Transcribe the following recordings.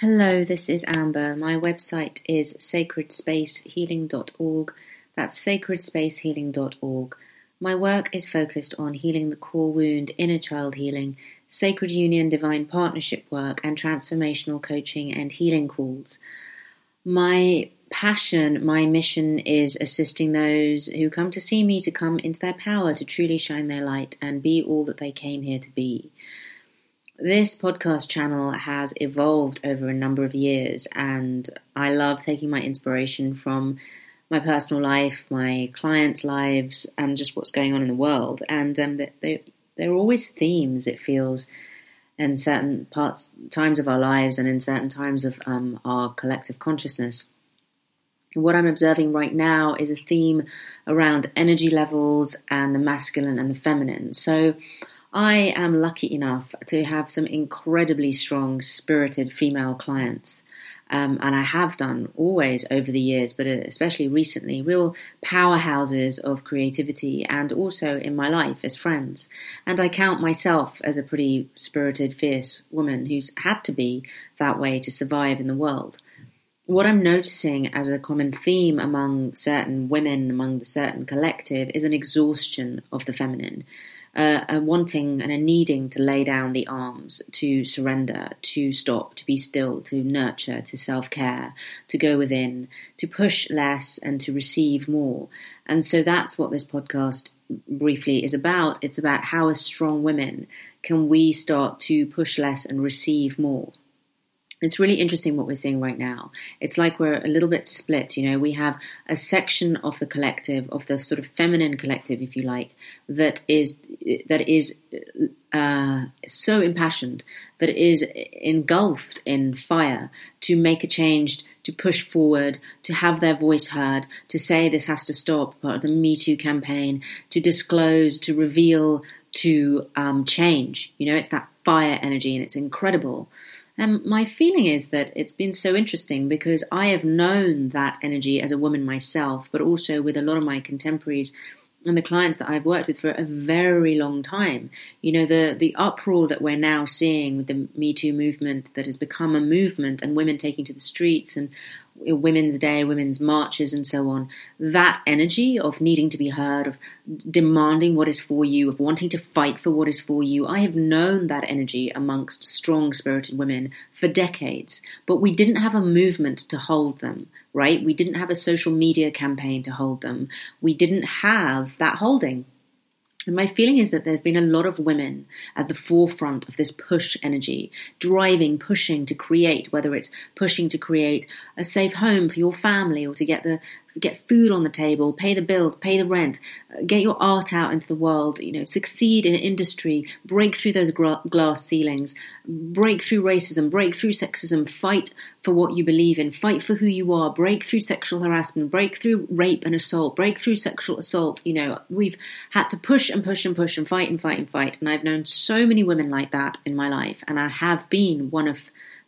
Hello, this is Amber. My website is sacredspacehealing.org. That's sacredspacehealing.org. My work is focused on healing the core wound, inner child healing, sacred union, divine partnership work, and transformational coaching and healing calls. My passion, my mission is assisting those who come to see me to come into their power, to truly shine their light and be all that they came here to be. This podcast channel has evolved over a number of years, and I love taking my inspiration from my personal life, my clients' lives, and just what's going on in the world. And um, there are always themes, it feels, in certain parts, times of our lives, and in certain times of um, our collective consciousness. What I'm observing right now is a theme around energy levels and the masculine and the feminine. So, I am lucky enough to have some incredibly strong, spirited female clients. Um, and I have done always over the years, but especially recently, real powerhouses of creativity and also in my life as friends. And I count myself as a pretty spirited, fierce woman who's had to be that way to survive in the world. What I'm noticing as a common theme among certain women, among the certain collective, is an exhaustion of the feminine uh, a wanting and a needing to lay down the arms, to surrender, to stop, to be still, to nurture, to self care, to go within, to push less and to receive more. And so that's what this podcast briefly is about. It's about how, as strong women, can we start to push less and receive more it's really interesting what we're seeing right now. It's like we're a little bit split. You know, we have a section of the collective, of the sort of feminine collective, if you like, that is that is uh, so impassioned, that is engulfed in fire to make a change, to push forward, to have their voice heard, to say this has to stop. Part of the Me Too campaign, to disclose, to reveal, to um, change. You know, it's that fire energy, and it's incredible. And my feeling is that it's been so interesting because I have known that energy as a woman myself, but also with a lot of my contemporaries and the clients that I've worked with for a very long time. You know, the the uproar that we're now seeing with the Me Too movement that has become a movement and women taking to the streets and Women's Day, women's marches, and so on, that energy of needing to be heard, of demanding what is for you, of wanting to fight for what is for you, I have known that energy amongst strong spirited women for decades. But we didn't have a movement to hold them, right? We didn't have a social media campaign to hold them. We didn't have that holding. And my feeling is that there's been a lot of women at the forefront of this push energy, driving, pushing to create, whether it's pushing to create a safe home for your family or to get the get food on the table, pay the bills, pay the rent, get your art out into the world, you know, succeed in industry, break through those glass ceilings, break through racism, break through sexism, fight for what you believe in, fight for who you are, break through sexual harassment, break through rape and assault, break through sexual assault. You know, we've had to push and push and push and fight and fight and fight. And I've known so many women like that in my life, and I have been one of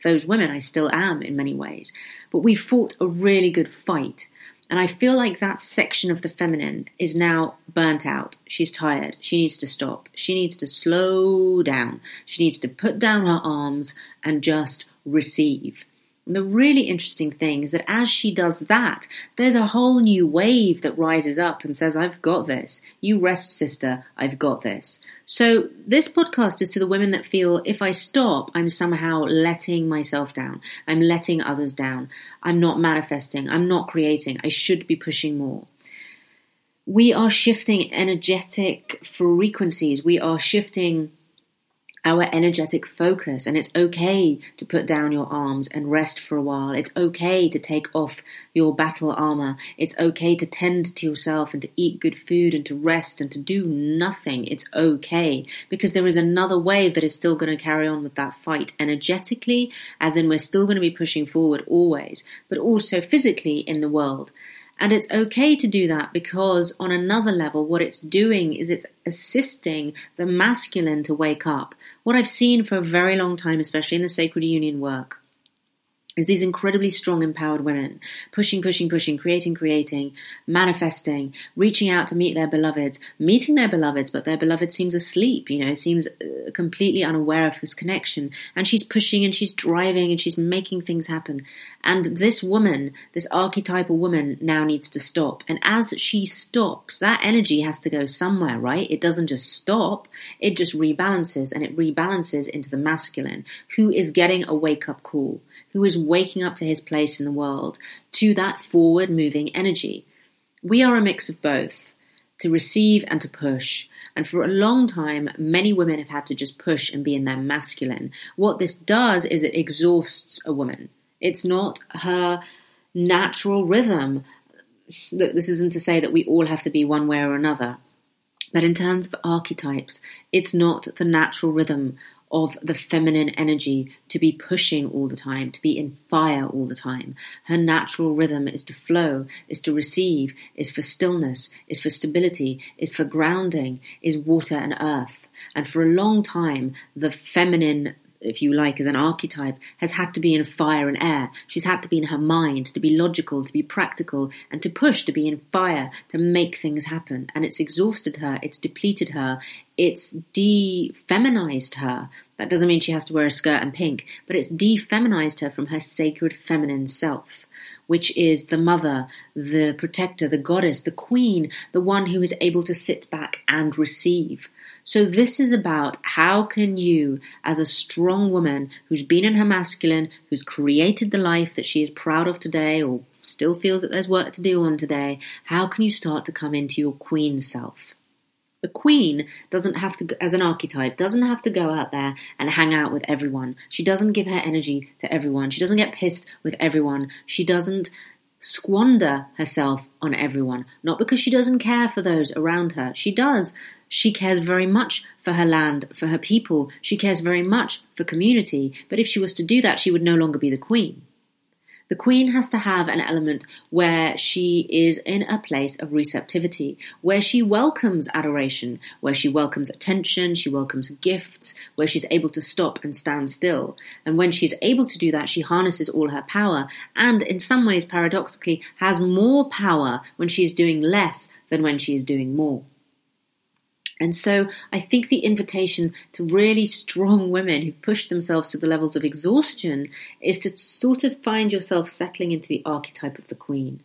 those women. I still am in many ways. But we fought a really good fight and I feel like that section of the feminine is now burnt out. She's tired. She needs to stop. She needs to slow down. She needs to put down her arms and just receive. And the really interesting thing is that as she does that, there's a whole new wave that rises up and says, I've got this. You rest, sister. I've got this. So, this podcast is to the women that feel if I stop, I'm somehow letting myself down. I'm letting others down. I'm not manifesting. I'm not creating. I should be pushing more. We are shifting energetic frequencies. We are shifting our energetic focus. And it's okay to put down your arms and rest for a while. It's okay to take off your battle armor. It's okay to tend to yourself and to eat good food and to rest and to do nothing. It's okay because there is another wave that is still going to carry on with that fight energetically, as in we're still going to be pushing forward always, but also physically in the world. And it's okay to do that because, on another level, what it's doing is it's assisting the masculine to wake up. What I've seen for a very long time, especially in the sacred union work, is these incredibly strong, empowered women pushing, pushing, pushing, creating, creating, manifesting, reaching out to meet their beloveds, meeting their beloveds, but their beloved seems asleep, you know, seems uh, completely unaware of this connection. And she's pushing and she's driving and she's making things happen. And this woman, this archetypal woman, now needs to stop. And as she stops, that energy has to go somewhere, right? It doesn't just stop, it just rebalances and it rebalances into the masculine, who is getting a wake up call who is waking up to his place in the world, to that forward moving energy. We are a mix of both, to receive and to push. And for a long time, many women have had to just push and be in their masculine. What this does is it exhausts a woman. It's not her natural rhythm. Look, this isn't to say that we all have to be one way or another. But in terms of archetypes, it's not the natural rhythm of the feminine energy to be pushing all the time, to be in fire all the time. Her natural rhythm is to flow, is to receive, is for stillness, is for stability, is for grounding, is water and earth. And for a long time, the feminine if you like, as an archetype, has had to be in fire and air. She's had to be in her mind, to be logical, to be practical, and to push, to be in fire, to make things happen. And it's exhausted her, it's depleted her, it's de-feminized her. That doesn't mean she has to wear a skirt and pink, but it's de-feminized her from her sacred feminine self which is the mother, the protector, the goddess, the queen, the one who is able to sit back and receive. So this is about how can you, as a strong woman who's been in her masculine, who's created the life that she is proud of today or still feels that there's work to do on today, how can you start to come into your queen self? The queen doesn't have to, as an archetype, doesn't have to go out there and hang out with everyone. She doesn't give her energy to everyone. She doesn't get pissed with everyone. She doesn't squander herself on everyone. Not because she doesn't care for those around her. She does. She cares very much for her land, for her people. She cares very much for community. But if she was to do that, she would no longer be the queen. The queen has to have an element where she is in a place of receptivity, where she welcomes adoration, where she welcomes attention, she welcomes gifts, where she's able to stop and stand still. And when she's able to do that, she harnesses all her power and, in some ways, paradoxically, has more power when she is doing less than when she is doing more. And so I think the invitation to really strong women who push themselves to the levels of exhaustion is to sort of find yourself settling into the archetype of the queen.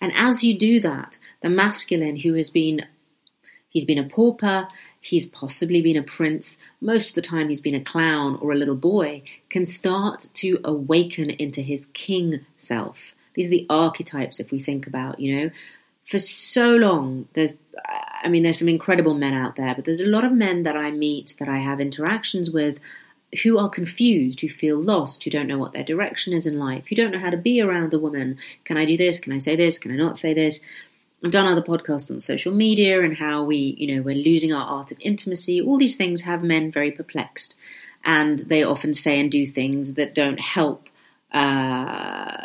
And as you do that, the masculine who has been he's been a pauper, he's possibly been a prince, most of the time he's been a clown or a little boy, can start to awaken into his king self. These are the archetypes if we think about, you know. For so long, there's I mean, there's some incredible men out there, but there's a lot of men that I meet that I have interactions with who are confused, who feel lost, who don't know what their direction is in life, who don't know how to be around a woman. Can I do this? Can I say this? Can I not say this? I've done other podcasts on social media and how we, you know, we're losing our art of intimacy. All these things have men very perplexed, and they often say and do things that don't help uh,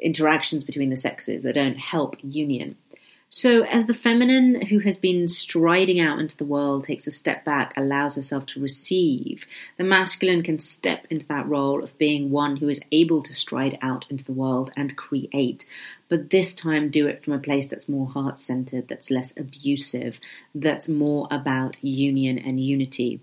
interactions between the sexes, that don't help union. So, as the feminine who has been striding out into the world takes a step back, allows herself to receive, the masculine can step into that role of being one who is able to stride out into the world and create, but this time do it from a place that's more heart centered, that's less abusive, that's more about union and unity.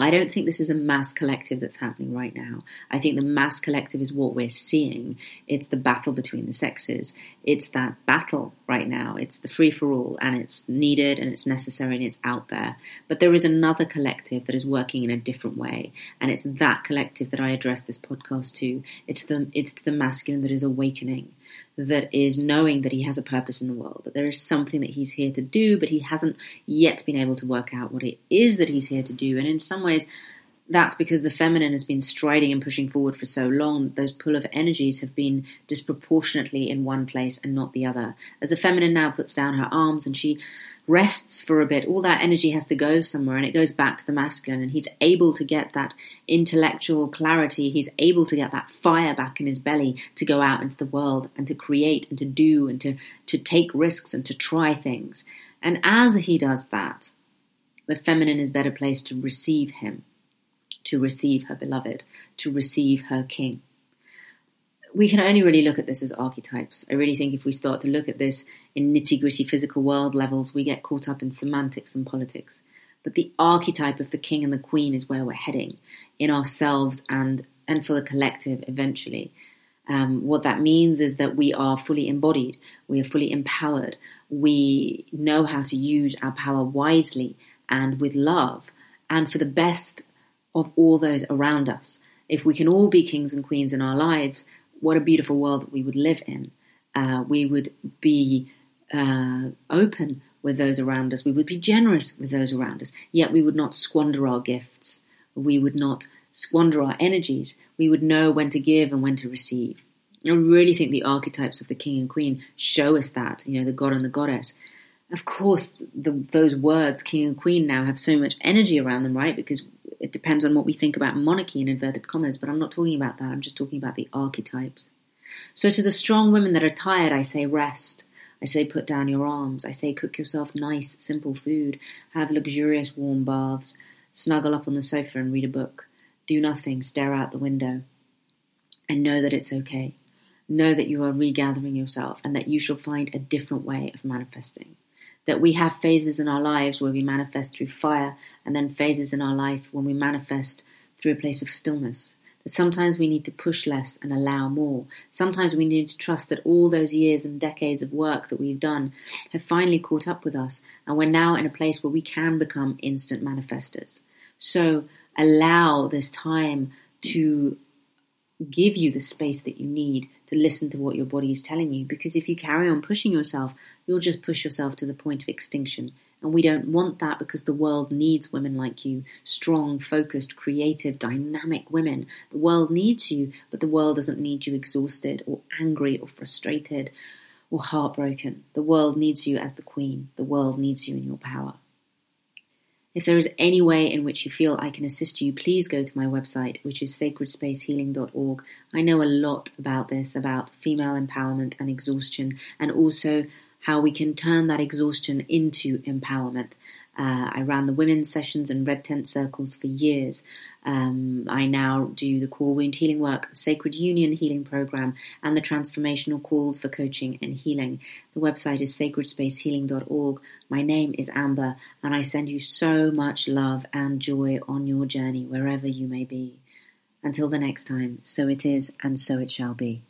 I don't think this is a mass collective that's happening right now. I think the mass collective is what we're seeing. It's the battle between the sexes. It's that battle right now. It's the free for all, and it's needed and it's necessary and it's out there. But there is another collective that is working in a different way, and it's that collective that I address this podcast to. It's the it's to the masculine that is awakening that is knowing that he has a purpose in the world, that there is something that he's here to do, but he hasn't yet been able to work out what it is that he's here to do. And in some ways, that's because the feminine has been striding and pushing forward for so long that those pull of energies have been disproportionately in one place and not the other. As the feminine now puts down her arms and she rests for a bit, all that energy has to go somewhere and it goes back to the masculine. And he's able to get that intellectual clarity, he's able to get that fire back in his belly to go out into the world and to create and to do and to, to take risks and to try things. And as he does that, the feminine is better placed to receive him, to receive her beloved, to receive her king. We can only really look at this as archetypes. I really think if we start to look at this in nitty gritty physical world levels, we get caught up in semantics and politics. But the archetype of the king and the queen is where we're heading in ourselves and, and for the collective eventually. Um, what that means is that we are fully embodied, we are fully empowered, we know how to use our power wisely and with love and for the best of all those around us. If we can all be kings and queens in our lives, what a beautiful world that we would live in. Uh, we would be uh, open with those around us. We would be generous with those around us. Yet we would not squander our gifts. We would not squander our energies. We would know when to give and when to receive. I really think the archetypes of the king and queen show us that, you know, the god and the goddess. Of course, the, those words, king and queen, now have so much energy around them, right? Because it depends on what we think about monarchy in inverted commas, but I'm not talking about that. I'm just talking about the archetypes. So to the strong women that are tired, I say rest. I say put down your arms. I say cook yourself nice, simple food. Have luxurious warm baths. Snuggle up on the sofa and read a book. Do nothing, stare out the window. And know that it's okay. Know that you are regathering yourself and that you shall find a different way of manifesting that we have phases in our lives where we manifest through fire, and then phases in our life when we manifest through a place of stillness. That sometimes we need to push less and allow more. Sometimes we need to trust that all those years and decades of work that we've done have finally caught up with us, and we're now in a place where we can become instant manifestors. So allow this time to give you the space that you need to listen to what your body is telling you. Because if you carry on pushing yourself, you'll just push yourself to the point of extinction. And we don't want that because the world needs women like you strong, focused, creative, dynamic women. The world needs you, but the world doesn't need you exhausted or angry or frustrated or heartbroken. The world needs you as the queen. The world needs you in your power. If there is any way in which you feel I can assist you, please go to my website, which is sacredspacehealing.org. I know a lot about this, about female empowerment and exhaustion, and also how we can turn that exhaustion into empowerment. Uh, I ran the women's sessions and red tent circles for years. Um, I now do the core wound healing work, Sacred Union healing program, and the transformational calls for coaching and healing. The website is sacredspacehealing.org. My name is Amber, and I send you so much love and joy on your journey, wherever you may be. Until the next time, so it is, and so it shall be.